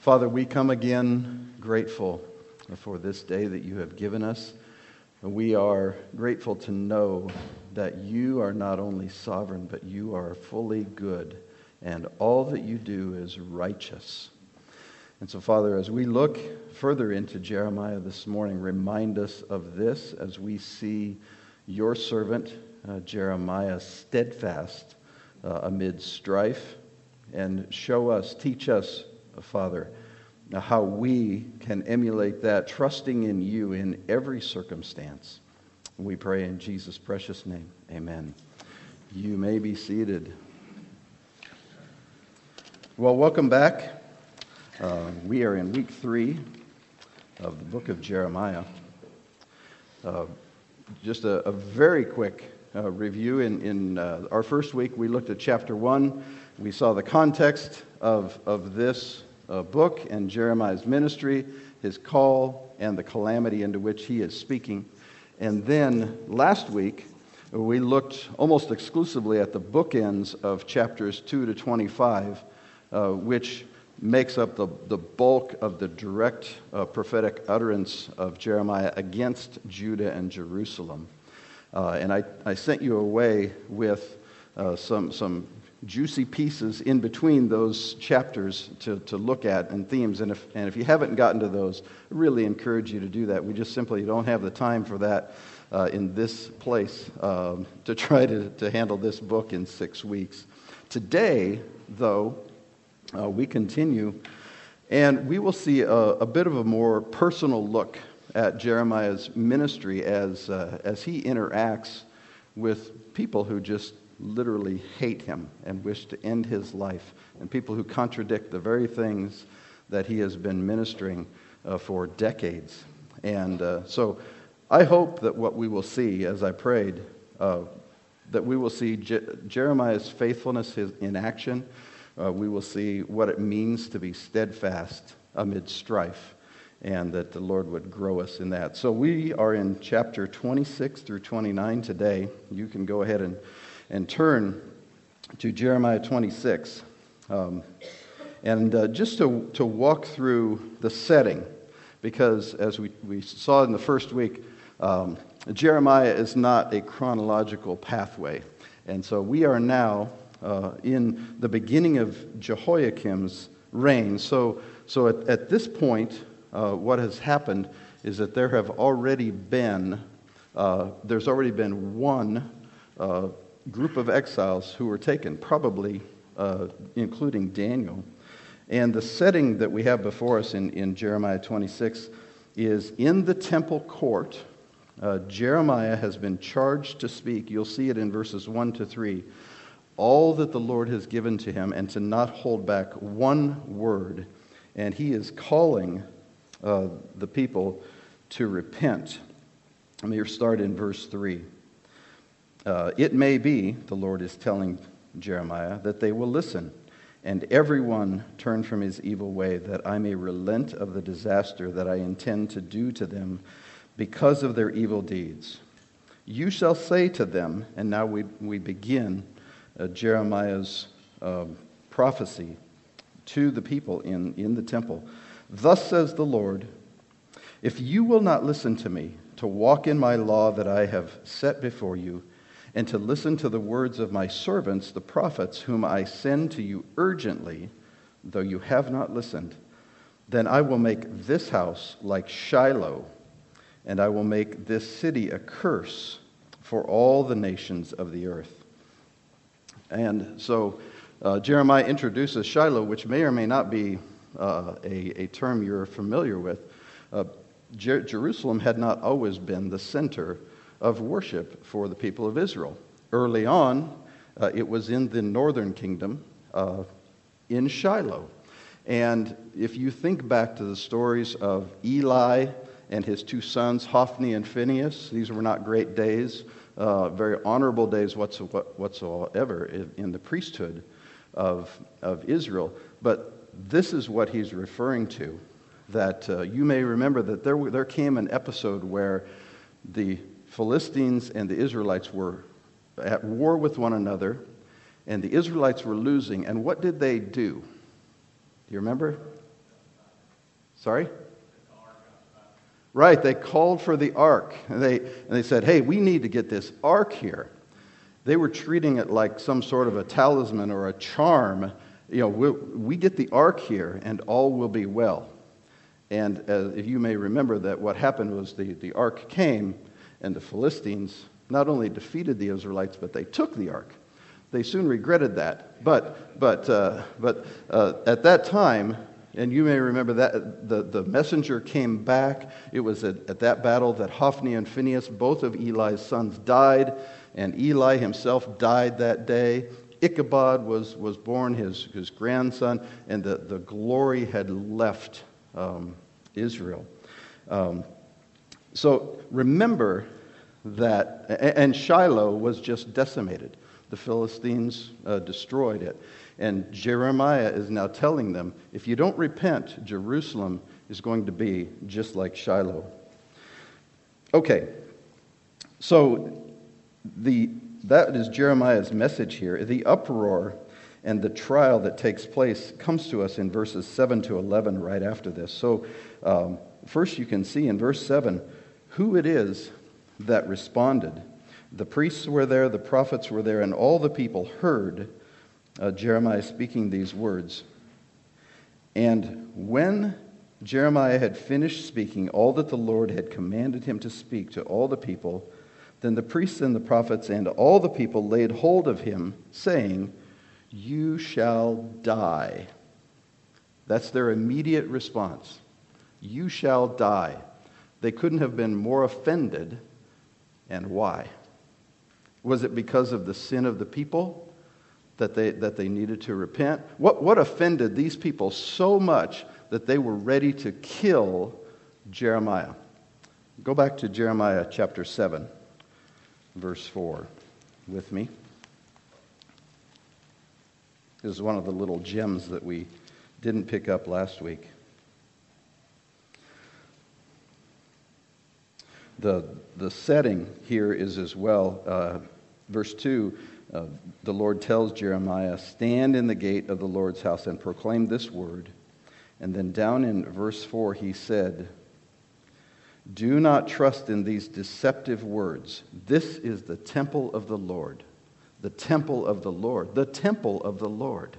Father, we come again grateful for this day that you have given us. We are grateful to know that you are not only sovereign, but you are fully good, and all that you do is righteous. And so, Father, as we look further into Jeremiah this morning, remind us of this as we see your servant, uh, Jeremiah, steadfast uh, amid strife, and show us, teach us, Father, how we can emulate that, trusting in you in every circumstance. We pray in Jesus' precious name. Amen. You may be seated. Well, welcome back. Uh, we are in week three of the book of Jeremiah. Uh, just a, a, very quick uh, review. In, in uh, our first week, we looked at chapter one. We saw the context of, of this uh, book and Jeremiah's ministry, his call, and the calamity into which he is speaking. And then last week, we looked almost exclusively at the bookends of chapters 2 to 25, uh, which makes up the, the bulk of the direct uh, prophetic utterance of Jeremiah against Judah and Jerusalem. Uh, and I, I sent you away with uh, some, some juicy pieces in between those chapters to, to look at and themes. And if, and if you haven't gotten to those, I really encourage you to do that. We just simply don't have the time for that uh, in this place um, to try to, to handle this book in six weeks. Today, though, uh, we continue, and we will see a, a, bit of a more personal look at Jeremiah's ministry as, uh, as he interacts with people who just literally hate him and wish to end his life, and people who contradict the very things that he has been ministering uh, for decades. And uh, so I hope that what we will see, as I prayed, uh, that we will see Je- Jeremiah's faithfulness in action uh, we will see what it means to be steadfast amid strife, and that the Lord would grow us in that. So we are in chapter 26 through 29 today. You can go ahead and, and turn to Jeremiah 26. Um, and uh, just to, to walk through the setting, because as we, we saw in the first week, um, Jeremiah is not a chronological pathway. And so we are now uh, in the beginning of Jehoiakim's reign. So, so at, at this point, uh, what has happened is that there have already been, uh, there's already been one uh, group of exiles who were taken, probably uh, including Daniel. And the setting that we have before us in, in Jeremiah 26 is in the temple court. Uh, Jeremiah has been charged to speak. You'll see it in verses 1 to 3 all that the Lord has given to him and to not hold back one word. And he is calling uh, the people to repent. Let me start in verse 3. Uh, it may be, the Lord is telling Jeremiah, that they will listen, and everyone turn from his evil way, that I may relent of the disaster that I intend to do to them because of their evil deeds. You shall say to them, and now we, we begin uh, Jeremiah's uh, prophecy to the people in, in the temple. Thus says the Lord, if you will not listen to me, to walk in my law that I have set before you, and to listen to the words of my servants, the prophets, whom I send to you urgently, though you have not listened, then I will make this house like Shiloh, and I will make this city a curse for all the nations of the earth. And so uh, Jeremiah introduces Shiloh, which may or may not be uh, a, a, term you're familiar with. Uh, Jer- Jerusalem had not always been the center of worship for the people of Israel. Early on, uh, it was in the northern kingdom uh, in Shiloh. And if you think back to the stories of Eli and his two sons, Hophni and Phinehas, these were not great days uh, very honorable days whatsoever in the priesthood of, of Israel. But this is what he's referring to. That uh, you may remember that there, there came an episode where the Philistines and the Israelites were at war with one another, and the Israelites were losing. And what did they do? Do you remember? Sorry? Right, they called for the ark. And they, and they said, hey, we need to get this ark here. They were treating it like some sort of a talisman or a charm. You know, we, we get the ark here and all will be well. And uh, if you may remember that what happened was the, the ark came and the Philistines not only defeated the Israelites, but they took the ark. They soon regretted that. But, but, uh, but uh, at that time, and you may remember that the, the messenger came back. It was at, at that battle that Hophni and Phinehas, both of Eli's sons, died, and Eli himself died that day. Ichabod was, was born, his, his grandson, and the, the glory had left um, Israel. Um, so remember that, and Shiloh was just decimated. The Philistines uh, destroyed it. And Jeremiah is now telling them if you don't repent, Jerusalem is going to be just like Shiloh. Okay, so the, that is Jeremiah's message here. The uproar and the trial that takes place comes to us in verses 7 to 11 right after this. So, um, first you can see in verse 7 who it is that responded. The priests were there, the prophets were there, and all the people heard uh, Jeremiah speaking these words. And when Jeremiah had finished speaking all that the Lord had commanded him to speak to all the people, then the priests and the prophets and all the people laid hold of him, saying, You shall die. That's their immediate response. You shall die. They couldn't have been more offended. And why? Was it because of the sin of the people that they, that they needed to repent? What, what offended these people so much that they were ready to kill Jeremiah? Go back to Jeremiah chapter 7, verse 4 with me. This is one of the little gems that we didn't pick up last week. The, the setting here is as well, uh, verse 2, uh, the Lord tells Jeremiah, Stand in the gate of the Lord's house and proclaim this word. And then down in verse 4, he said, Do not trust in these deceptive words. This is the temple of the Lord. The temple of the Lord. The temple of the Lord.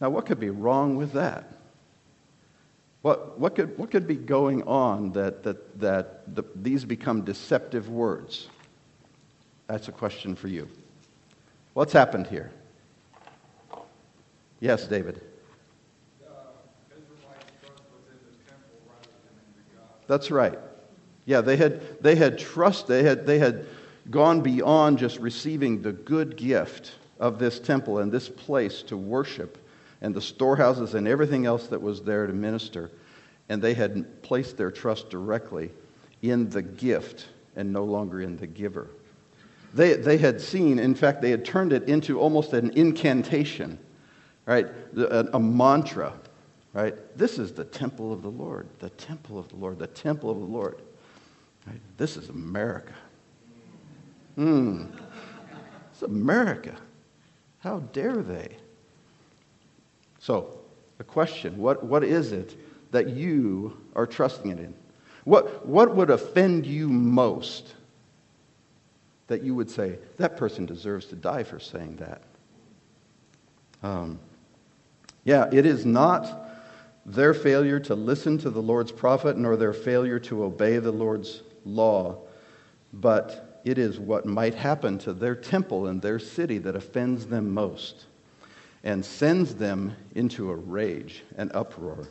Now, what could be wrong with that? What, what, could, what could be going on that, that, that the, these become deceptive words? That's a question for you. What's happened here? Yes, David. That's right. Yeah, they had, they had trust, they had, they had gone beyond just receiving the good gift of this temple and this place to worship and the storehouses and everything else that was there to minister. And they had placed their trust directly in the gift and no longer in the giver. They, they had seen, in fact, they had turned it into almost an incantation, right? A, a mantra, right? This is the temple of the Lord, the temple of the Lord, the temple of the Lord. Right? This is America. Hmm. It's America. How dare they? So, a question what, what is it that you are trusting it in? What, what would offend you most that you would say, that person deserves to die for saying that? Um, yeah, it is not their failure to listen to the Lord's prophet nor their failure to obey the Lord's law, but it is what might happen to their temple and their city that offends them most and sends them into a rage and uproar.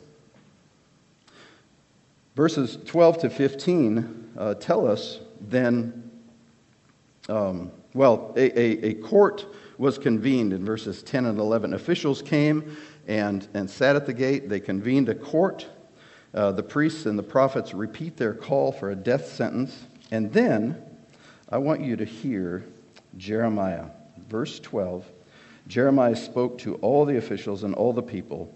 Verses 12 to 15 uh, tell us then, um, well, a, a, a, court was convened in verses 10 and 11. Officials came and, and sat at the gate. They convened a court. Uh, the priests and the prophets repeat their call for a death sentence. And then I want you to hear Jeremiah, verse 12 Jeremiah spoke to all the officials and all the people,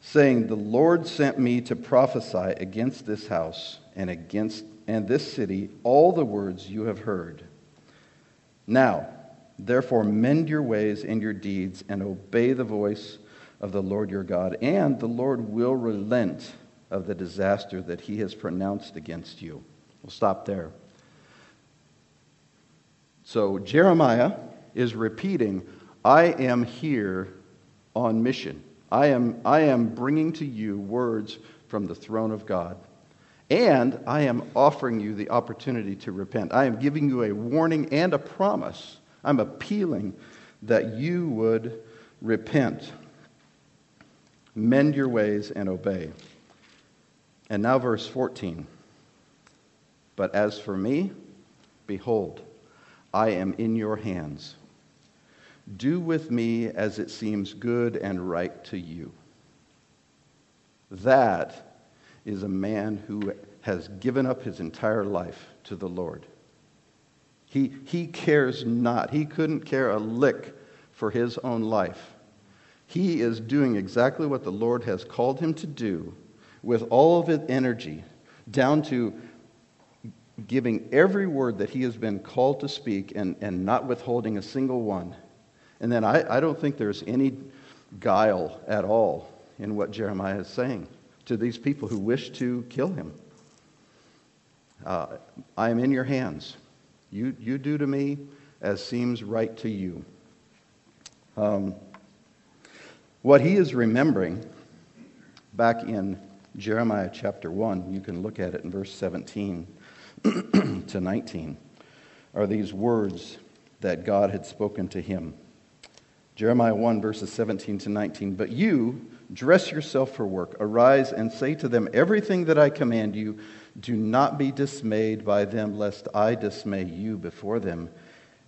saying, The Lord sent me to prophesy against this house and against and this city all the words you have heard. Now, therefore, mend your ways and your deeds and obey the voice of the Lord your God, and the Lord will relent of the disaster that he has pronounced against you. We'll stop there. So Jeremiah is repeating, I am here on mission. I am, I am bringing to you words from the throne of God. And I am offering you the opportunity to repent. I am giving you a warning and a promise. I'm appealing that you would repent, mend your ways, and obey. And now, verse 14. But as for me, behold, I am in your hands. Do with me as it seems good and right to you. That is a man who has given up his entire life to the Lord. He, he cares not. He couldn't care a lick for his own life. He is doing exactly what the Lord has called him to do with all of his energy, down to giving every word that he has been called to speak and, and not withholding a single one. And then I, I don't think there's any guile at all in what Jeremiah is saying to these people who wish to kill him. Uh, I am in your hands. You, you do to me as seems right to you. Um, what he is remembering back in Jeremiah chapter 1, you can look at it in verse 17 to 19, are these words that God had spoken to him. Jeremiah 1, verses 17 to 19. But you, dress yourself for work, arise and say to them everything that I command you. Do not be dismayed by them, lest I dismay you before them.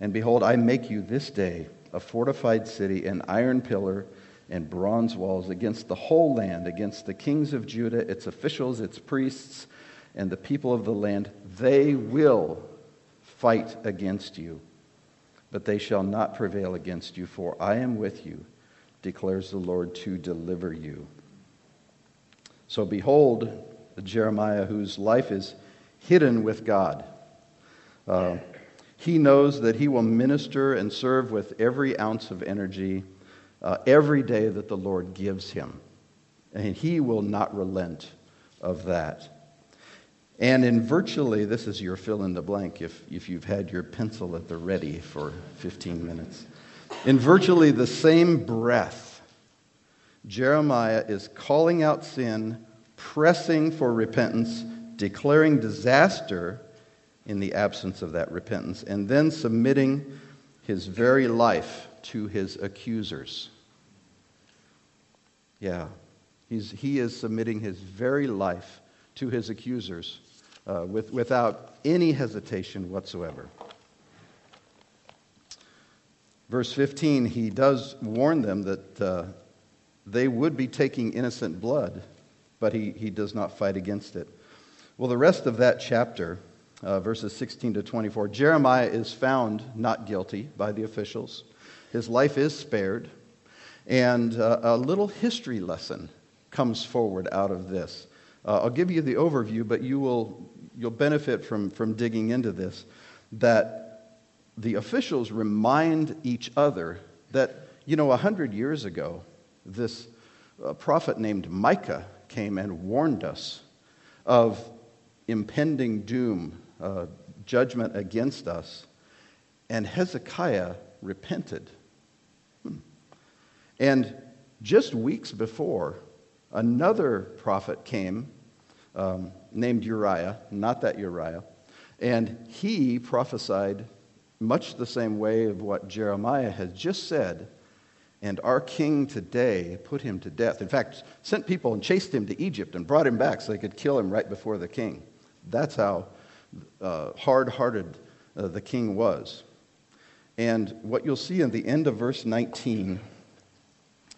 And behold, I make you this day a fortified city, an iron pillar and bronze walls against the whole land, against the kings of Judah, its officials, its priests, and the people of the land. They will fight against you, but they shall not prevail against you, for I am with you, declares the Lord, to deliver you. So behold, Jeremiah, whose life is hidden with God. Uh, he knows that he will minister and serve with every ounce of energy uh, every day that the Lord gives him. And he will not relent of that. And in virtually, this is your fill in the blank if, if you've had your pencil at the ready for 15 minutes. In virtually the same breath, Jeremiah is calling out sin, pressing for repentance, declaring disaster in the absence of that repentance, and then submitting his very life to his accusers. Yeah, He's, he is submitting his very life to his accusers uh, with, without any hesitation whatsoever. Verse 15, he does warn them that uh, they would be taking innocent blood, but he, he does not fight against it. Well, the rest of that chapter uh, verses 16 to 24. Jeremiah is found not guilty by the officials. His life is spared. And uh, a little history lesson comes forward out of this. Uh, I'll give you the overview, but you will you'll benefit from, from digging into this. That the officials remind each other that, you know, a hundred years ago, this uh, prophet named Micah came and warned us of impending doom uh, judgment against us. And Hezekiah repented. Hmm. And just weeks before, another prophet came um, named Uriah, not that Uriah, and he prophesied much the same way of what Jeremiah had just said. And our king today put him to death. In fact, sent people and chased him to Egypt and brought him back so they could kill him right before the king. That's how uh, hard hearted uh, the king was. And what you'll see in the end of verse 19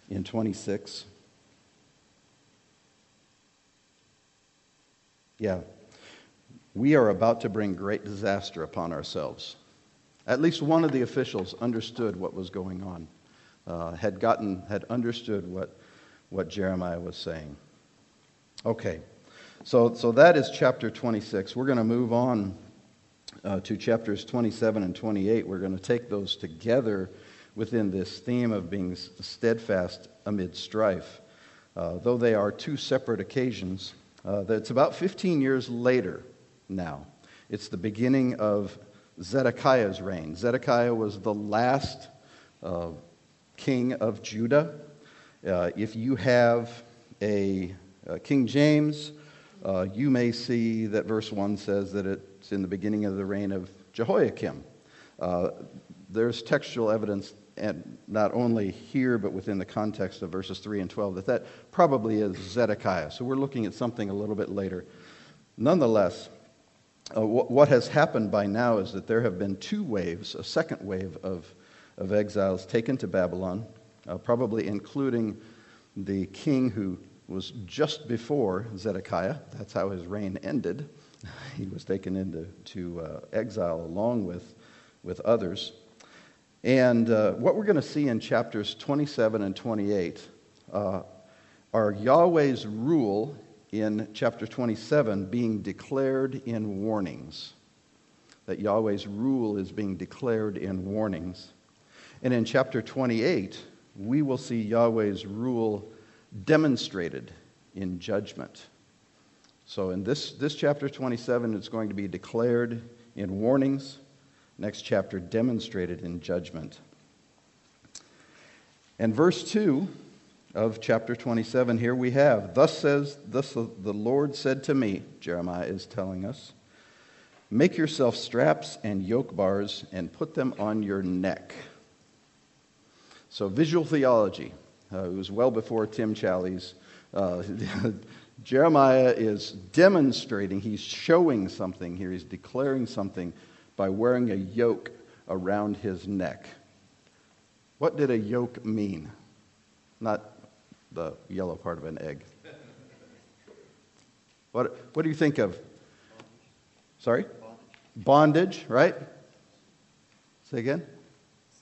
in 26. Yeah. We are about to bring great disaster upon ourselves. At least one of the officials understood what was going on, uh, had gotten, had understood what, what Jeremiah was saying. Okay. So, so that is chapter 26. We're going to move on uh, to chapters 27 and 28. We're going to take those together within this theme of being steadfast amid strife. Uh, though they are two separate occasions, uh, it's about 15 years later now. It's the beginning of Zedekiah's reign. Zedekiah was the last uh, king of Judah. Uh, if you have a, a King James, uh, you may see that verse 1 says that it's in the beginning of the reign of Jehoiakim. Uh, there's textual evidence, and not only here, but within the context of verses 3 and 12, that that probably is Zedekiah. So we're looking at something a little bit later. Nonetheless, uh, what has happened by now is that there have been two waves, a second wave of, of exiles taken to Babylon, uh, probably including the king who was just before Zedekiah. That's how his reign ended. He was taken into to, uh, exile along with, with others. And uh, what we're going to see in chapters 27 and 28 uh, are Yahweh's rule in chapter 27 being declared in warnings. That Yahweh's rule is being declared in warnings. And in chapter 28, we will see Yahweh's rule demonstrated in judgment. So in this, this chapter 27, it's going to be declared in warnings. Next chapter, demonstrated in judgment. And verse 2 of chapter 27 here we have, Thus says, thus the Lord said to me, Jeremiah is telling us, Make yourself straps and yoke bars and put them on your neck. So, visual theology. Uh, it was well before Tim Challies. Uh, Jeremiah is demonstrating, he's showing something here, he's declaring something by wearing a yoke around his neck. What did a yoke mean? Not the yellow part of an egg. What, what do you think of? Sorry? Bondage, right? Say again?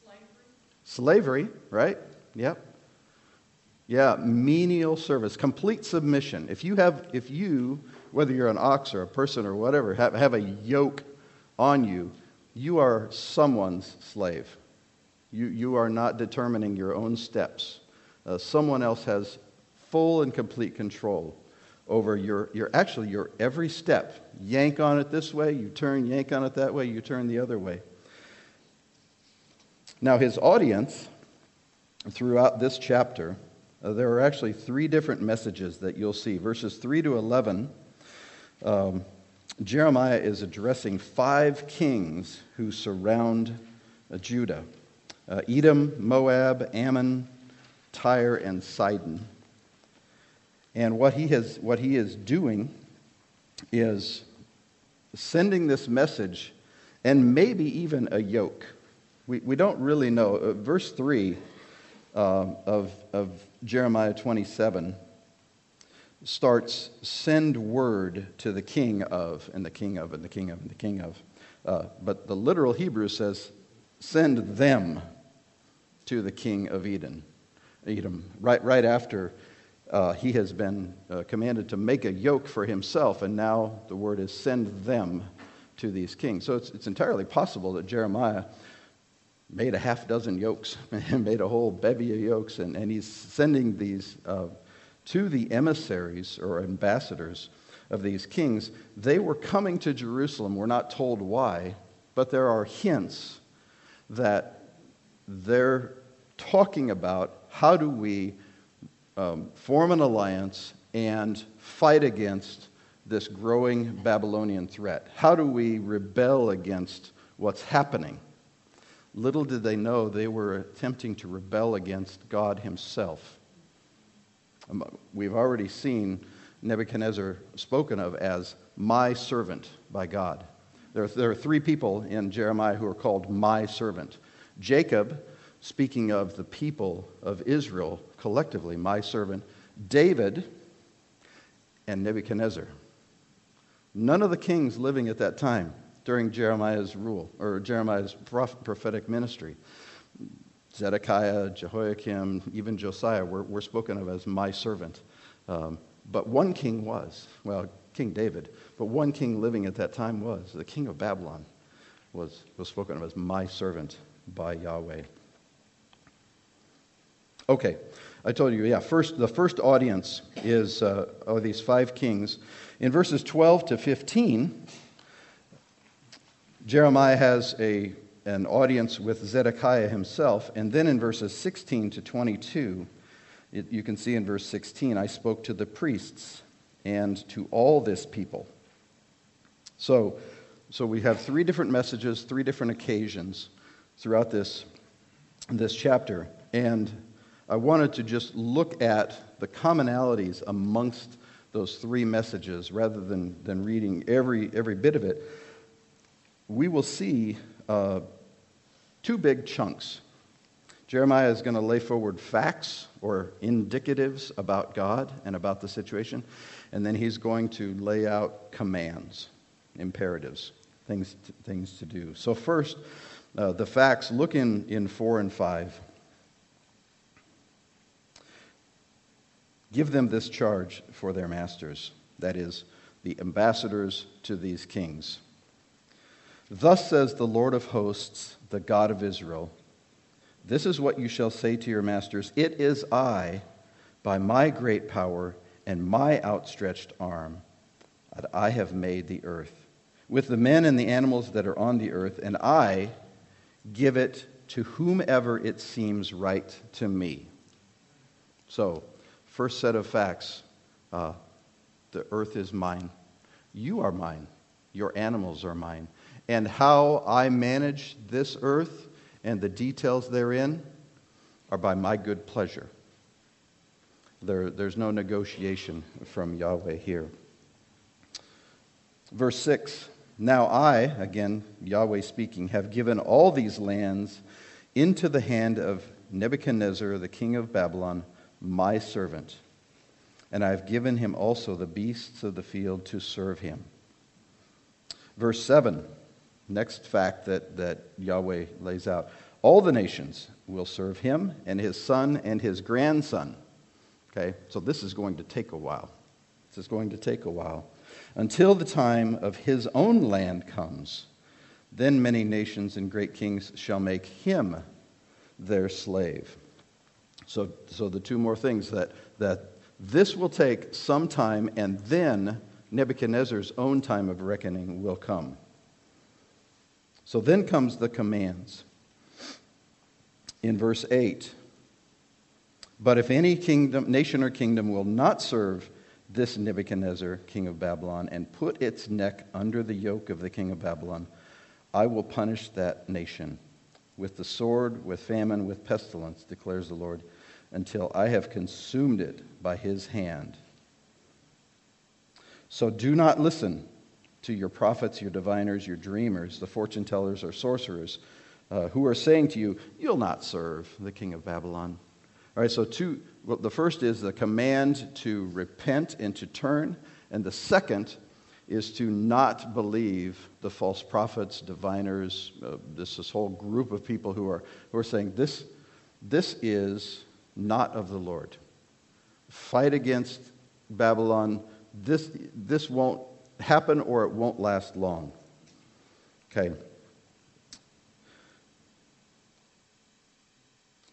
Slavery. Slavery, right? Yep. Yeah, menial service, complete submission. If you have, if you, whether you're an ox or a person or whatever, have, have a yoke on you, you are someone's slave. You, you are not determining your own steps. Uh, someone else has full and complete control over your, your, actually your every step. Yank on it this way, you turn, yank on it that way, you turn the other way. Now, his audience throughout this chapter uh, there are actually three different messages that you'll see. Verses 3 to 11, um, Jeremiah is addressing five kings who surround uh, Judah uh, Edom, Moab, Ammon, Tyre, and Sidon. And what he, has, what he is doing is sending this message and maybe even a yoke. We, we don't really know. Uh, verse 3 uh, of, of Jeremiah 27 starts send word to the king of, and the king of, and the king of, and the king of. Uh, but the literal Hebrew says send them to the king of Eden. Edom, right, right after uh, he has been uh, commanded to make a yoke for himself, and now the word is send them to these kings. So it's, it's entirely possible that Jeremiah made a half dozen yokes, and made a whole bevy of yokes, and, and he's sending these uh, to the emissaries or ambassadors of these kings. They were coming to Jerusalem. We're not told why, but there are hints that they're talking about how do we um, form an alliance and fight against this growing Babylonian threat? How do we rebel against what's happening? Little did they know they were attempting to rebel against God Himself. Um, we've already seen Nebuchadnezzar spoken of as my servant by God. There are, there are three people in Jeremiah who are called my servant Jacob, speaking of the people of Israel collectively, my servant, David, and Nebuchadnezzar. None of the kings living at that time during Jeremiah's rule, or Jeremiah's prophetic ministry. Zedekiah, Jehoiakim, even Josiah were, were spoken of as my servant. Um, but one king was, well, King David, but one king living at that time was, the king of Babylon was, was spoken of as my servant by Yahweh. Okay, I told you, yeah, first, the first audience is uh, of these five kings. In verses 12 to 15, Jeremiah has a, an audience with Zedekiah himself. And then in verses 16 to 22, it, you can see in verse 16, I spoke to the priests and to all this people. So, so we have three different messages, three different occasions throughout this, this chapter. And I wanted to just look at the commonalities amongst those three messages rather than, than reading every, every bit of it. We will see uh, two big chunks. Jeremiah is going to lay forward facts or indicatives about God and about the situation, and then he's going to lay out commands, imperatives, things to, things to do. So, first, uh, the facts look in, in 4 and 5. Give them this charge for their masters, that is, the ambassadors to these kings. Thus says the Lord of hosts, the God of Israel This is what you shall say to your masters It is I, by my great power and my outstretched arm, that I have made the earth, with the men and the animals that are on the earth, and I give it to whomever it seems right to me. So, First set of facts uh, the earth is mine. You are mine. Your animals are mine. And how I manage this earth and the details therein are by my good pleasure. There, there's no negotiation from Yahweh here. Verse 6 Now I, again, Yahweh speaking, have given all these lands into the hand of Nebuchadnezzar, the king of Babylon my servant, and I have given him also the beasts of the field to serve him. Verse 7, next fact that, that Yahweh lays out all the nations will serve him and his son and his grandson. Okay, so this is going to take a while. This is going to take a while. Until the time of his own land comes, then many nations and great kings shall make him their slave. So, so the two more things that, that this will take some time, and then Nebuchadnezzar's own time of reckoning will come. So then comes the commands. In verse 8, but if any kingdom, nation or kingdom will not serve this Nebuchadnezzar, king of Babylon, and put its neck under the yoke of the king of Babylon, I will punish that nation with the sword, with famine, with pestilence, declares the Lord until I have consumed it by his hand. So do not listen to your prophets, your diviners, your dreamers, the fortune tellers or sorcerers uh, who are saying to you, You'll not serve the king of Babylon. All right, so two, well, the first is the command to repent and to turn, and the second is to not believe the false prophets, diviners, uh, this, this whole group of people who are, who are saying this, this is not of the Lord. Fight against Babylon. This, this won't happen or it won't last long. Okay.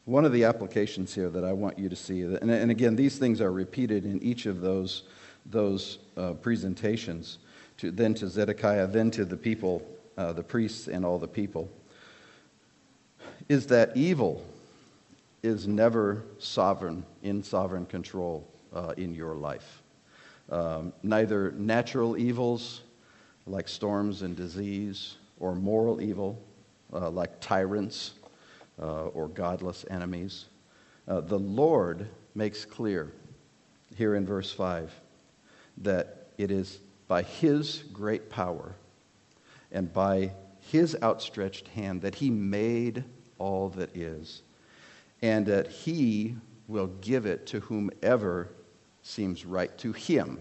One of the applications here that I want you to see, and, again, these things are repeated in each of those, those uh, presentations, to, then to Zedekiah, then to the people, uh, the priests, and all the people, is that evil is never sovereign, in sovereign control uh, in your life. Um, neither natural evils like storms and disease, or moral evil uh, like tyrants uh, or godless enemies. Uh, the Lord makes clear here in verse 5 that it is by His great power and by His outstretched hand that He made all that is and that he will give it to whomever seems right to him.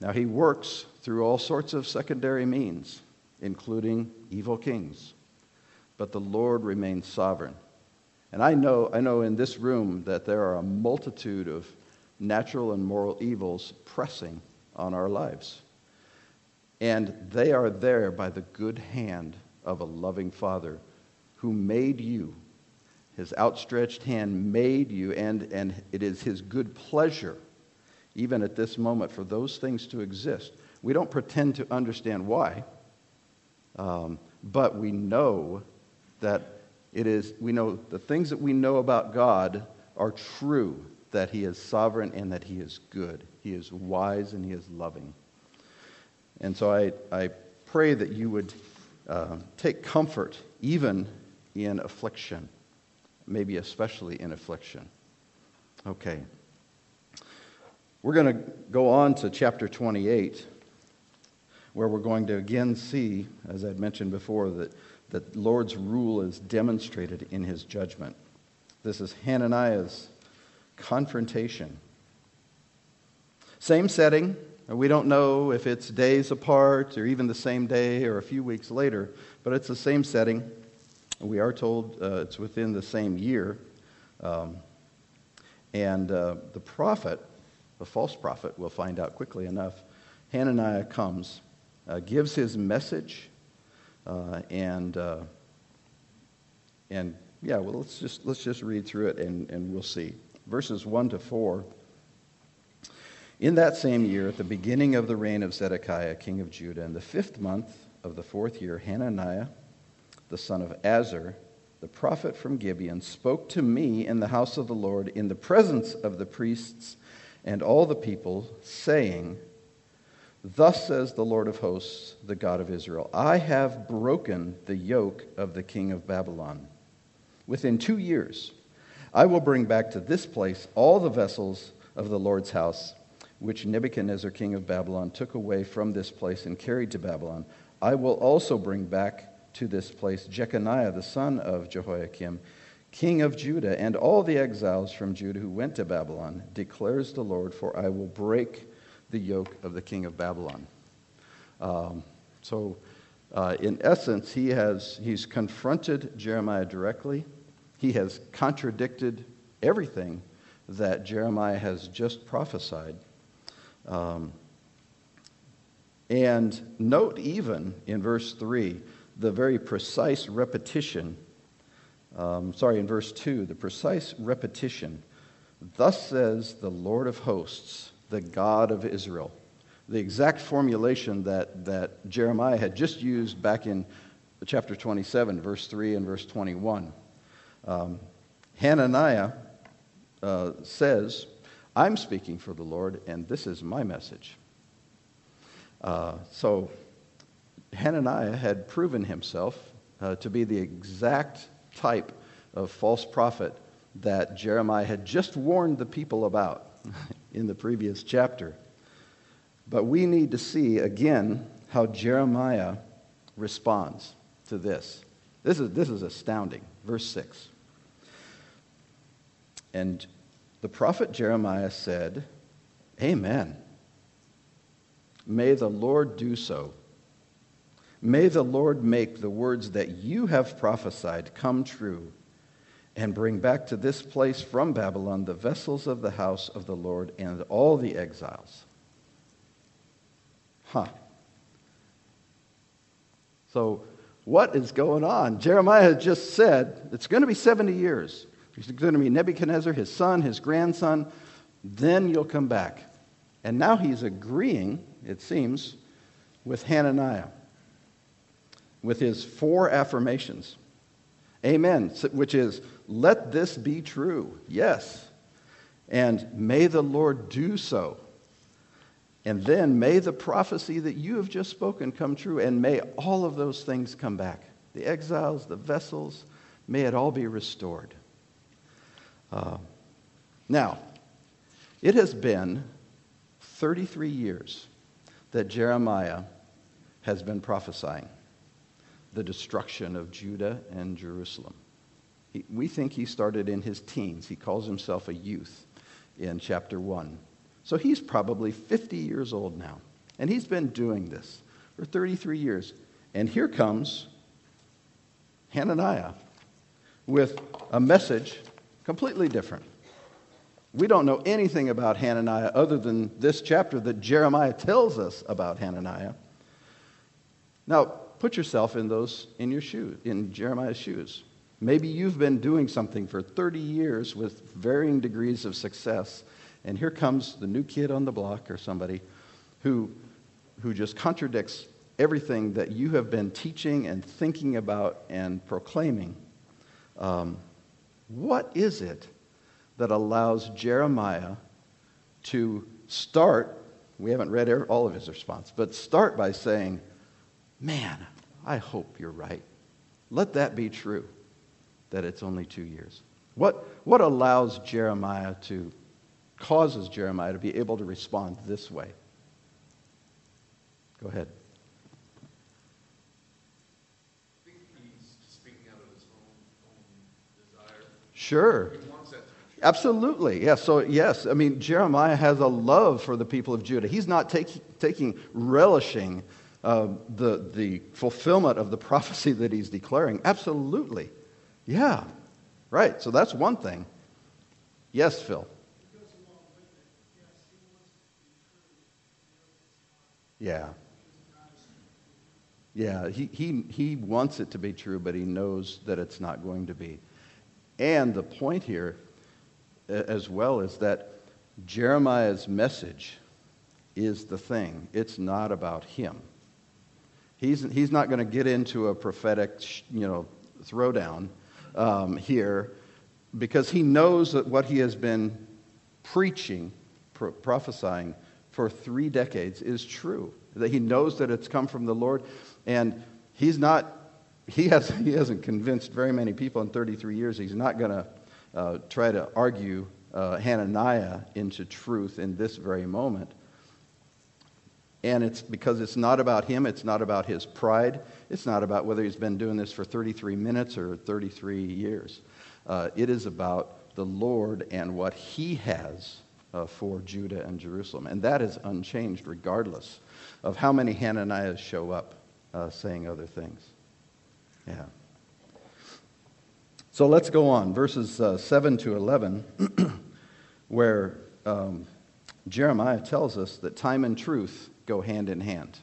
Now, he works through all sorts of secondary means, including evil kings, but the Lord remains sovereign. And I know, I know in this room that there are a multitude of natural and moral evils pressing on our lives. And they are there by the good hand of a loving Father who made you his outstretched hand made you, and, and it is his good pleasure, even at this moment, for those things to exist. We don't pretend to understand why, um, but we know that it is, we know the things that we know about God are true, that he is sovereign and that he is good. He is wise and he is loving. And so I, I pray that you would uh, take comfort even in affliction, maybe especially in affliction. Okay. We're going to go on to chapter 28, where we're going to again see, as I'd mentioned before, that the Lord's rule is demonstrated in his judgment. This is Hananiah's confrontation. Same setting. We don't know if it's days apart or even the same day or a few weeks later, but it's the same setting. We are told uh, it's within the same year. Um, and uh, the prophet, the false prophet, we'll find out quickly enough, Hananiah comes, uh, gives his message, uh, and, uh, and yeah, well, let's just, let's just read through it and, and we'll see. Verses 1 to 4. In that same year, at the beginning of the reign of Zedekiah, king of Judah, in the fifth month of the fourth year, Hananiah, the son of Azur, the prophet from Gibeon, spoke to me in the house of the Lord in the presence of the priests and all the people, saying, Thus says the Lord of hosts, the God of Israel I have broken the yoke of the king of Babylon. Within two years, I will bring back to this place all the vessels of the Lord's house, which Nebuchadnezzar, king of Babylon, took away from this place and carried to Babylon. I will also bring back to this place Jeconiah, the son of Jehoiakim, king of Judah, and all the exiles from Judah who went to Babylon, declares the Lord, for I will break the yoke of the king of Babylon. Um, so, uh, in essence, he has he's confronted Jeremiah directly. He has contradicted everything that Jeremiah has just prophesied. Um, and note even in verse 3 the very precise repetition. Um, sorry, in verse 2, the precise repetition. Thus says the Lord of hosts, the God of Israel. The exact formulation that, that Jeremiah had just used back in chapter 27, verse 3 and verse 21. Um, Hananiah uh, says, I'm speaking for the Lord, and this is my message. Uh, so Hananiah had proven himself uh, to be the exact type of false prophet that Jeremiah had just warned the people about in the previous chapter. But we need to see again how Jeremiah responds to this. This is, this is astounding. Verse 6. And the prophet Jeremiah said, Amen. May the Lord do so. May the Lord make the words that you have prophesied come true and bring back to this place from Babylon the vessels of the house of the Lord and all the exiles. Huh. So, what is going on? Jeremiah just said it's going to be 70 years. It's going to be Nebuchadnezzar, his son, his grandson. Then you'll come back. And now he's agreeing, it seems, with Hananiah, with his four affirmations. Amen, which is, let this be true. Yes. And may the Lord do so. And then may the prophecy that you have just spoken come true, and may all of those things come back the exiles, the vessels, may it all be restored. Uh, now, it has been 33 years that Jeremiah has been prophesying the destruction of Judah and Jerusalem. He, we think he started in his teens. He calls himself a youth in chapter 1. So he's probably 50 years old now. And he's been doing this for 33 years. And here comes Hananiah with a message completely different. We don't know anything about Hananiah other than this chapter that Jeremiah tells us about Hananiah. Now, put yourself in those in your shoes, in Jeremiah's shoes. Maybe you've been doing something for 30 years with varying degrees of success, and here comes the new kid on the block or somebody who, who just contradicts everything that you have been teaching and thinking about and proclaiming. Um, what is it that allows Jeremiah to start? We haven't read all of his response, but start by saying, Man, I hope you're right. Let that be true, that it's only two years. What, what allows Jeremiah to, causes Jeremiah to be able to respond this way? Go ahead. Sure. Absolutely. Yes. So, yes, I mean, Jeremiah has a love for the people of Judah. He's not take, taking, relishing uh, the, the fulfillment of the prophecy that he's declaring. Absolutely. Yeah. Right. So, that's one thing. Yes, Phil. Yeah. Yeah, he, he, he wants it to be true, but he knows that it's not going to be. And the point here, as well, is that Jeremiah's message is the thing. It's not about him. He's, he's not going to get into a prophetic, you know, throwdown um, here because he knows that what he has been preaching, pro- prophesying for three decades is true. That he knows that it's come from the Lord, and he's not he, has, he hasn't convinced very many people in 33 years. He's not going to uh, try to argue uh, Hananiah into truth in this very moment. And it's because it's not about him, it's not about his pride, it's not about whether he's been doing this for 33 minutes or 33 years. Uh, it is about the Lord and what he has uh, for Judah and Jerusalem. And that is unchanged regardless of how many Hananiahs show up uh, saying other things. Yeah. So let's go on, verses uh, 7 to 11, where um, Jeremiah tells us that time and truth go hand in hand.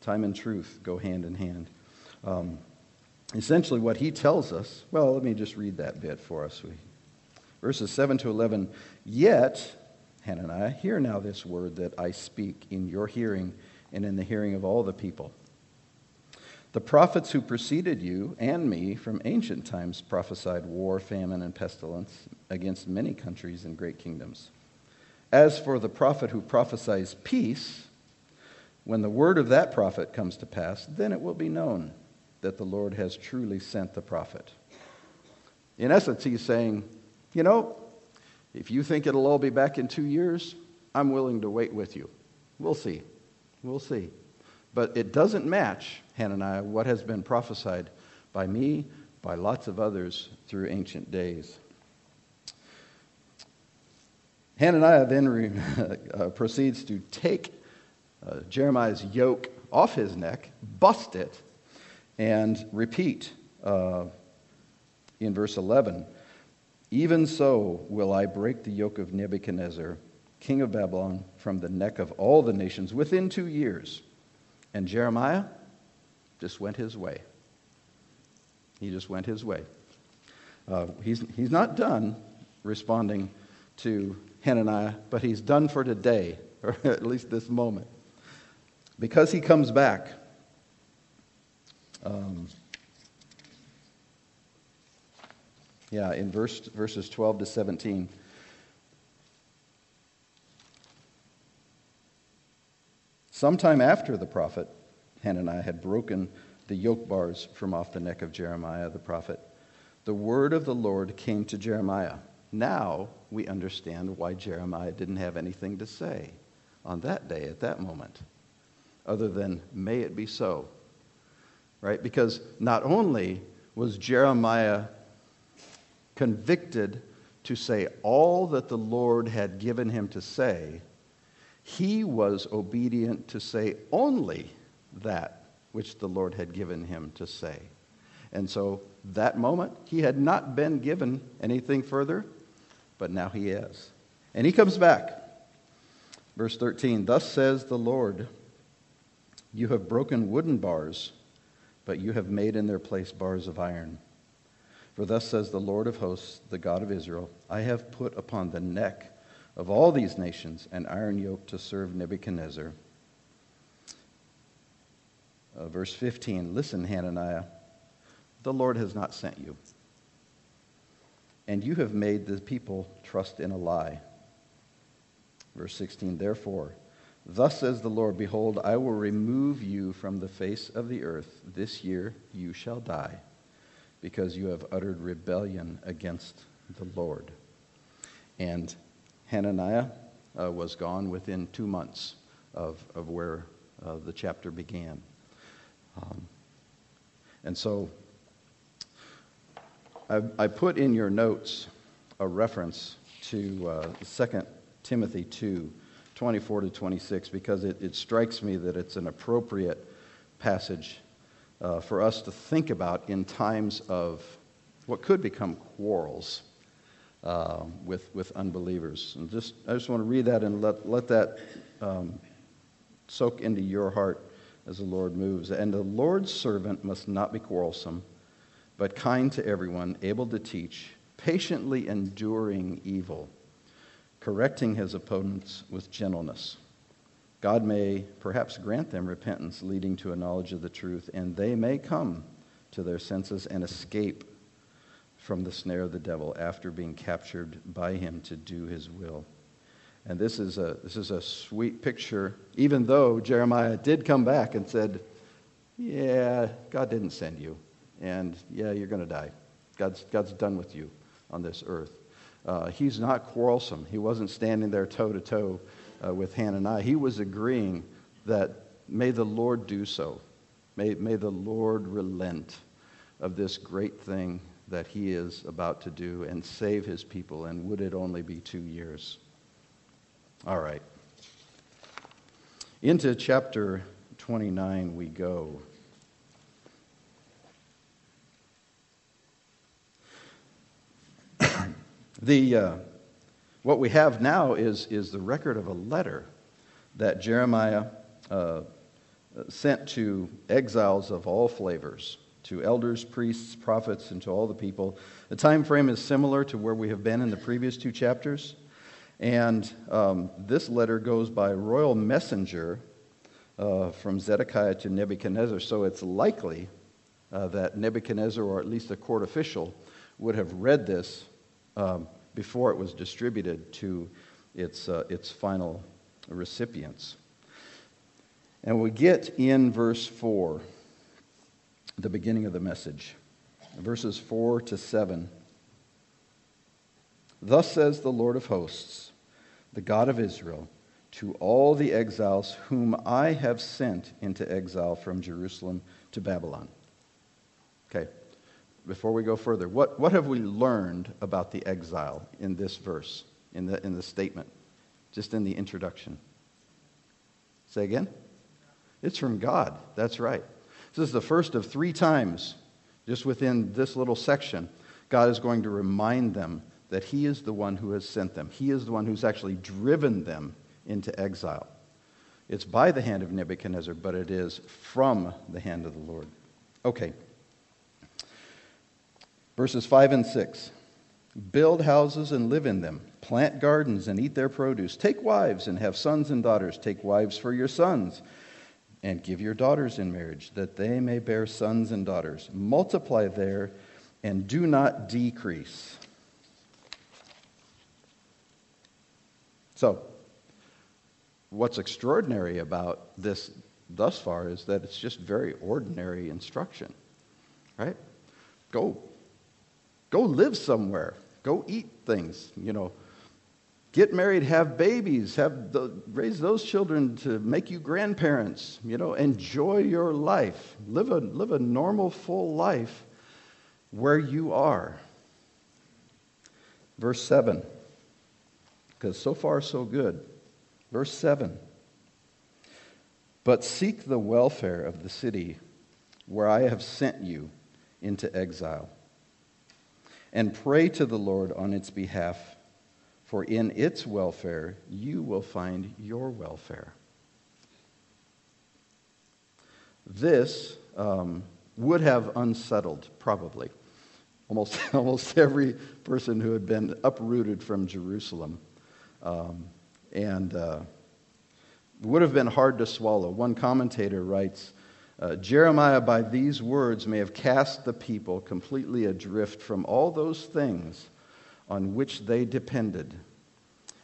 Time and truth go hand in hand. Um, essentially, what he tells us, well, let me just read that bit for us. We, verses 7 to 11, yet, Hananiah, hear now this word that I speak in your hearing and in the hearing of all the people. The prophets who preceded you and me from ancient times prophesied war, famine, and pestilence against many countries and great kingdoms. As for the prophet who prophesies peace, when the word of that prophet comes to pass, then it will be known that the Lord has truly sent the prophet. In essence, he's saying, you know, if you think it'll all be back in two years, I'm willing to wait with you. We'll see. We'll see. But it doesn't match, Hananiah, what has been prophesied by me, by lots of others through ancient days. Hananiah then re, uh, proceeds to take uh, Jeremiah's yoke off his neck, bust it, and repeat uh, in verse 11 Even so will I break the yoke of Nebuchadnezzar, king of Babylon, from the neck of all the nations within two years. And Jeremiah just went his way. He just went his way. Uh, he's, he's not done responding to Hananiah, but he's done for today, or at least this moment. Because he comes back, um, yeah, in verse, verses 12 to 17. Sometime after the prophet Hananiah had broken the yoke bars from off the neck of Jeremiah the prophet, the word of the Lord came to Jeremiah. Now we understand why Jeremiah didn't have anything to say on that day, at that moment, other than, may it be so. Right? Because not only was Jeremiah convicted to say all that the Lord had given him to say, he was obedient to say only that which the Lord had given him to say. And so that moment, he had not been given anything further, but now he is. And he comes back. Verse 13 Thus says the Lord, You have broken wooden bars, but you have made in their place bars of iron. For thus says the Lord of hosts, the God of Israel I have put upon the neck of all these nations an iron yoke to serve Nebuchadnezzar. Uh, verse 15 Listen, Hananiah, the Lord has not sent you, and you have made the people trust in a lie. Verse 16 Therefore, thus says the Lord, Behold, I will remove you from the face of the earth. This year you shall die, because you have uttered rebellion against the Lord. And Hananiah uh, was gone within two months of, of where uh, the chapter began. Um, and so I, I, put in your notes a reference to uh, 2 Timothy 2 24 to 26 because it, it strikes me that it's an appropriate passage uh, for us to think about in times of what could become quarrels uh, with, with unbelievers. And just, I just want to read that and let, let that um, soak into your heart as the Lord moves. And the Lord's servant must not be quarrelsome, but kind to everyone, able to teach, patiently enduring evil, correcting his opponents with gentleness. God may perhaps grant them repentance leading to a knowledge of the truth, and they may come to their senses and escape from the snare of the devil after being captured by him to do his will. And this is a, this is a sweet picture, even though Jeremiah did come back and said, Yeah, God didn't send you. And yeah, you're going to die. God's, God's done with you on this earth. Uh, he's not quarrelsome. He wasn't standing there toe to toe with Hananiah. He was agreeing that may the Lord do so. May, may the Lord relent of this great thing that he is about to do and save his people. And would it only be two years? All right. Into chapter 29 we go. The, uh, what we have now is, is the record of a letter that Jeremiah uh, sent to exiles of all flavors, to elders, priests, prophets, and to all the people. The time frame is similar to where we have been in the previous two chapters. And um, this letter goes by royal messenger uh, from Zedekiah to Nebuchadnezzar. So it's likely uh, that Nebuchadnezzar, or at least a court official, would have read this um, before it was distributed to its, uh, its final recipients. And we get in verse 4, the beginning of the message, verses 4 to 7. Thus says the Lord of hosts the God of Israel, to all the exiles whom I have sent into exile from Jerusalem to Babylon. Okay, before we go further, what, what have we learned about the exile in this verse, in the, in the statement, just in the introduction? Say again? It's from God. That's right. This is the first of three times, just within this little section, God is going to remind them that he is the one who has sent them. He is the one who's actually driven them into exile. It's by the hand of Nebuchadnezzar, but it is from the hand of the Lord. Okay. Verses 5 and 6 Build houses and live in them, plant gardens and eat their produce, take wives and have sons and daughters, take wives for your sons, and give your daughters in marriage, that they may bear sons and daughters. Multiply there and do not decrease. So, what's extraordinary about this thus far is that it's just very ordinary instruction, right? Go, go live somewhere. Go eat things, you know. Get married, have babies, have the, raise those children to make you grandparents, you know, enjoy your life. Live a, live a normal, full life where you are. Verse 7 because so far, so good. Verse 7 But seek the welfare of the city where I have sent you into exile, and pray to the Lord on its behalf, for in its welfare you will find your welfare. This um, would have unsettled, probably, almost, almost every person who had been uprooted from Jerusalem. Um, and uh, would have been hard to swallow. One commentator writes uh, Jeremiah, by these words, may have cast the people completely adrift from all those things on which they depended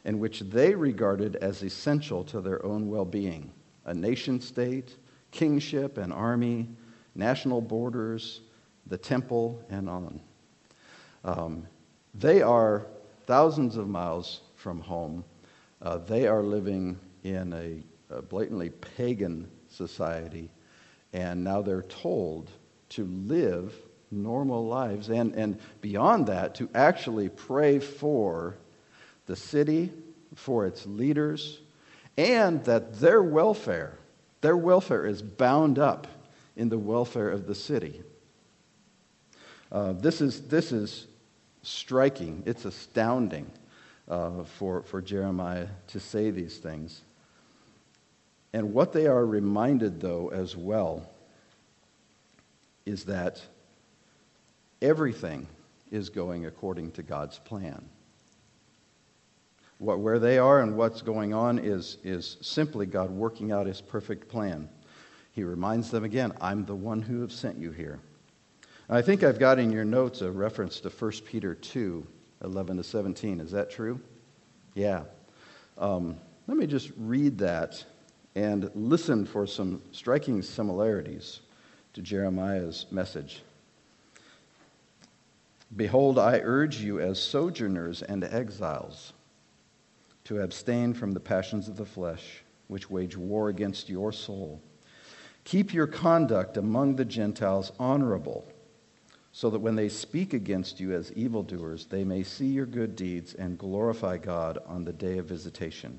and which they regarded as essential to their own well being a nation state, kingship and army, national borders, the temple, and on. Um, they are thousands of miles from home. Uh, they are living in a, a blatantly pagan society, and now they're told to live normal lives and, and beyond that, to actually pray for the city, for its leaders, and that their welfare, their welfare is bound up in the welfare of the city. Uh, this, is, this is striking, it's astounding uh, for, for Jeremiah to say these things. And what they are reminded, though, as well, is that everything is going according to God's plan. What, where they are and what's going on is, is simply God working out his perfect plan. He reminds them again, I'm the one who have sent you here. I think I've got in your notes a reference to 1 Peter 2 11 to 17. Is that true? Yeah. Um, let me just read that and listen for some striking similarities to Jeremiah's message. Behold, I urge you as sojourners and exiles to abstain from the passions of the flesh, which wage war against your soul. Keep your conduct among the Gentiles honorable so that when they speak against you as evildoers, they may see your good deeds and glorify God on the day of visitation.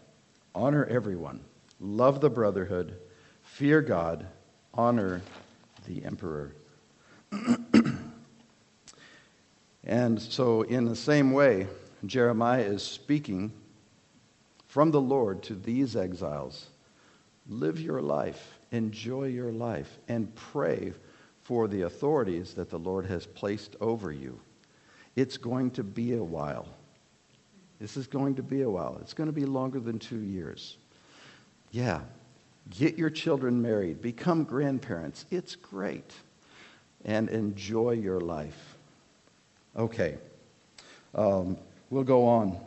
Honor everyone, love the brotherhood, fear God, honor the emperor. and so, in the same way, Jeremiah is speaking from the Lord to these exiles. Live your life, enjoy your life, and pray for the authorities that the Lord has placed over you. It's going to be a while. This is going to be a while. It's going to be longer than two years. Yeah, get your children married, become grandparents. It's great. And enjoy your life. Okay, um, we'll go on.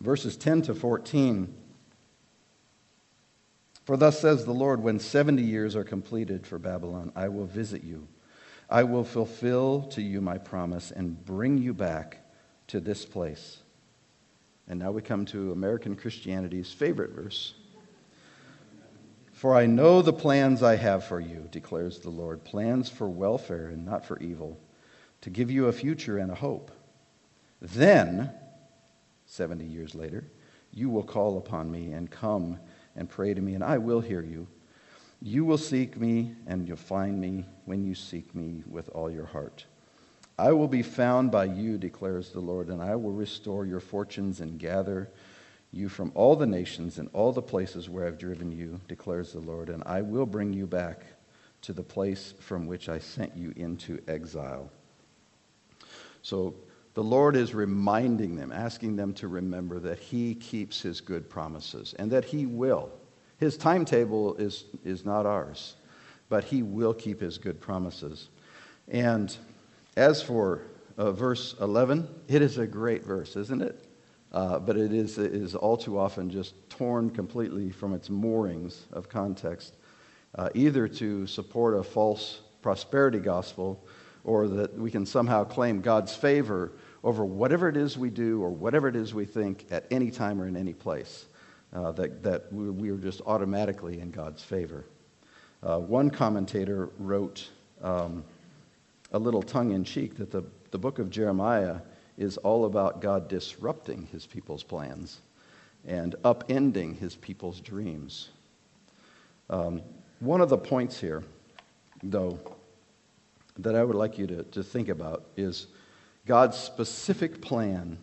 Verses 10 to 14. For thus says the Lord, when 70 years are completed for Babylon, I will visit you. I will fulfill to you my promise and bring you back to this place. And now we come to American Christianity's favorite verse. For I know the plans I have for you, declares the Lord plans for welfare and not for evil, to give you a future and a hope. Then, 70 years later, you will call upon me and come and pray to me, and I will hear you. You will seek me, and you'll find me when you seek me with all your heart. I will be found by you, declares the Lord, and I will restore your fortunes and gather you from all the nations and all the places where I've driven you, declares the Lord, and I will bring you back to the place from which I sent you into exile. So the Lord is reminding them, asking them to remember that He keeps His good promises and that He will. His timetable is, is not ours, but He will keep His good promises. And as for uh, verse 11, it is a great verse, isn't it? Uh, but it is, it is all too often just torn completely from its moorings of context, uh, either to support a false prosperity gospel or that we can somehow claim God's favor over whatever it is we do or whatever it is we think at any time or in any place, uh, that, that we, are just automatically in God's favor. Uh, one commentator wrote um, a little tongue in cheek that the the book of Jeremiah is all about God disrupting his people's plans and upending his people's dreams. Um, one of the points here, though, that I would like you to, to think about is God's specific plan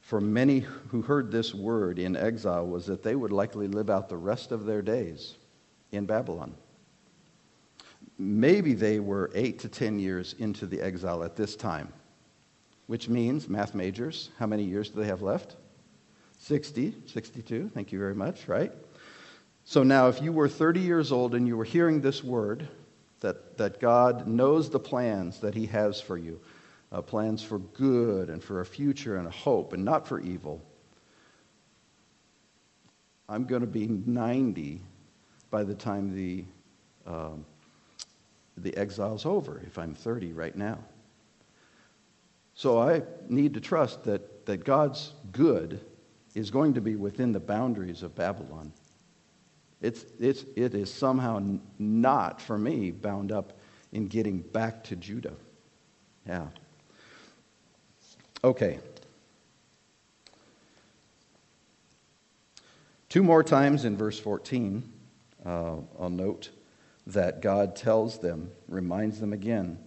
for many who heard this word in exile was that they would likely live out the rest of their days in Babylon. Maybe they were eight to ten years into the exile at this time, which means, math majors, how many years do they have left? 60, 62, thank you very much, right? So now, if you were 30 years old and you were hearing this word, that, that God knows the plans that He has for you, uh, plans for good and for a future and a hope and not for evil. I'm going to be 90 by the time the, um, the exile's over, if I'm 30 right now. So I need to trust that, that God's good is going to be within the boundaries of Babylon. It's, it's, it is somehow not, for me, bound up in getting back to Judah. Yeah. Okay. Two more times in verse 14, uh, I'll note that God tells them, reminds them again,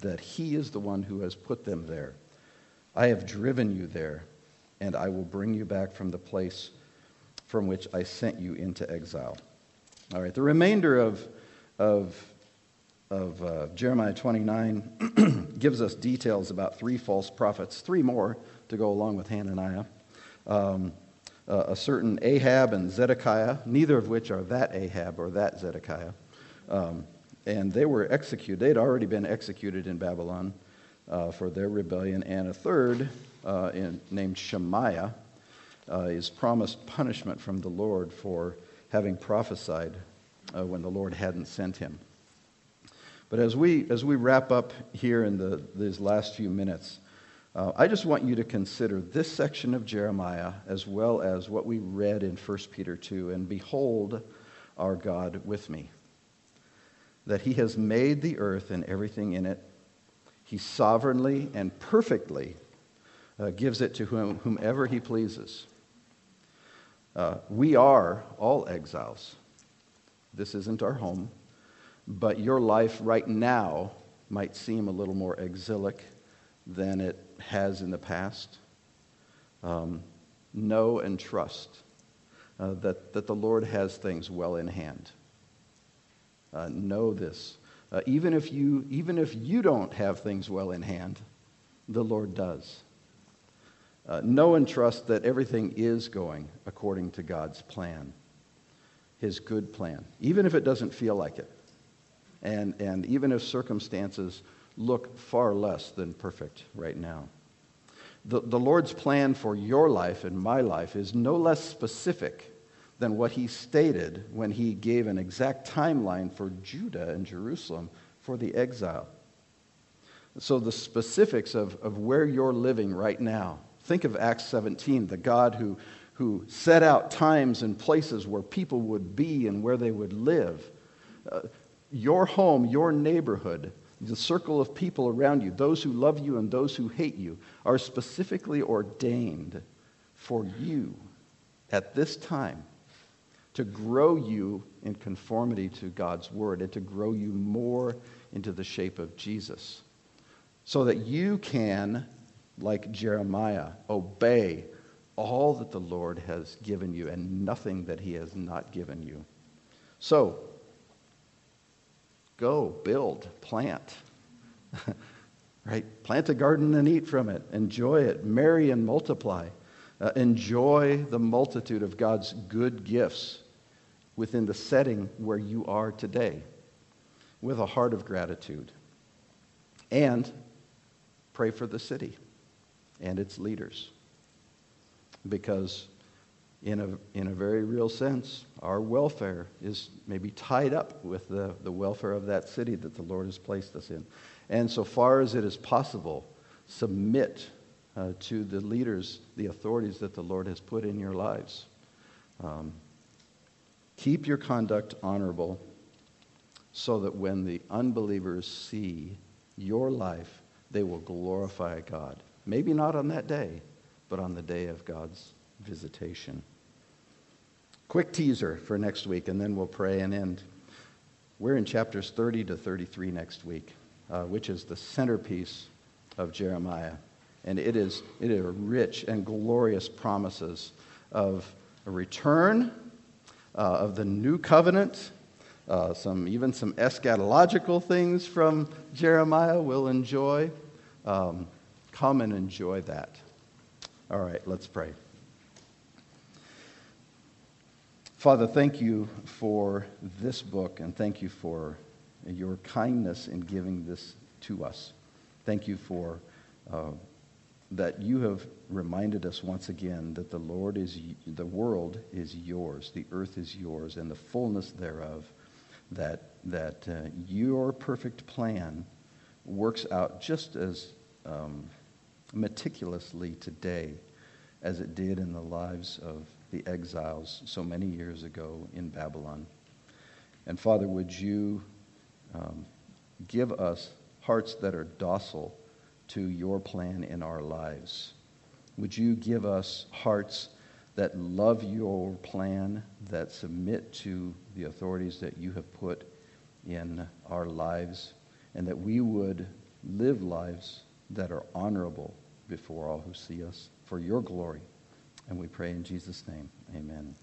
that He is the one who has put them there. I have driven you there, and I will bring you back from the place from which I sent you into exile. All right, the remainder of, of, of uh, Jeremiah 29 gives us details about three false prophets, three more to go along with Hananiah. Um, uh, a certain Ahab and Zedekiah, neither of which are that Ahab or that Zedekiah. Um, and they were executed. They'd already been executed in Babylon uh, for their rebellion. And a third, uh, in, named Shemaiah, uh, is promised punishment from the Lord for having prophesied uh, when the Lord hadn't sent him. But as we, as we wrap up here in the, these last few minutes, uh, I just want you to consider this section of Jeremiah as well as what we read in 1 Peter 2 and behold our God with me. That he has made the earth and everything in it. He sovereignly and perfectly uh, gives it to whom, whomever he pleases. Uh, we are all exiles. This isn't our home, but your life right now might seem a little more exilic than it has in the past. Um, know and trust uh, that, that the Lord has things well in hand. Uh, know this. Uh, even, if you, even if you don't have things well in hand, the Lord does. Uh, know and trust that everything is going according to God's plan, His good plan, even if it doesn't feel like it. And, and even if circumstances look far less than perfect right now. The, the Lord's plan for your life and my life is no less specific than what he stated when he gave an exact timeline for Judah and Jerusalem for the exile. So, the specifics of, of where you're living right now. Think of Acts 17, the God who, who set out times and places where people would be and where they would live. Uh, your home, your neighborhood, the circle of people around you, those who love you and those who hate you, are specifically ordained for you at this time to grow you in conformity to God's word and to grow you more into the shape of Jesus. So that you can, like Jeremiah, obey all that the Lord has given you and nothing that he has not given you. So, Go, build, plant. right? Plant a garden and eat from it. Enjoy it. Marry and multiply. Uh, enjoy the multitude of God's good gifts within the setting where you are today with a heart of gratitude. And pray for the city and its leaders. Because in a, in a very real sense, our welfare is maybe tied up with the, the welfare of that city that the Lord has placed us in. And so far as it is possible, submit uh, to the leaders, the authorities that the Lord has put in your lives. Um, keep your conduct honorable so that when the unbelievers see your life they will glorify God. Maybe not on that day, but on the day of God's visitation. Quick teaser for next week, and then we'll pray and end. We're in chapters 30 to 33 next week, uh, which is the centerpiece of Jeremiah. And it is, it is rich and glorious promises of a return, of the new covenant, uh, some, even some eschatological things from Jeremiah we'll enjoy. Um, come and enjoy that. All right, let's pray. Father, thank you for this book and thank you for your kindness in giving this to us. Thank you for uh, that you have reminded us once again that the Lord is, the world is yours, the earth is yours, and the fullness thereof, that, that uh, your perfect plan works out just as um, meticulously today as it did in the lives of the exiles so many years ago in Babylon. And Father, would you um, give us hearts that are docile to your plan in our lives? Would you give us hearts that love your plan, that submit to the authorities that you have put in our lives, and that we would live lives that are honorable before all who see us for your glory? And we pray in Jesus' name, amen.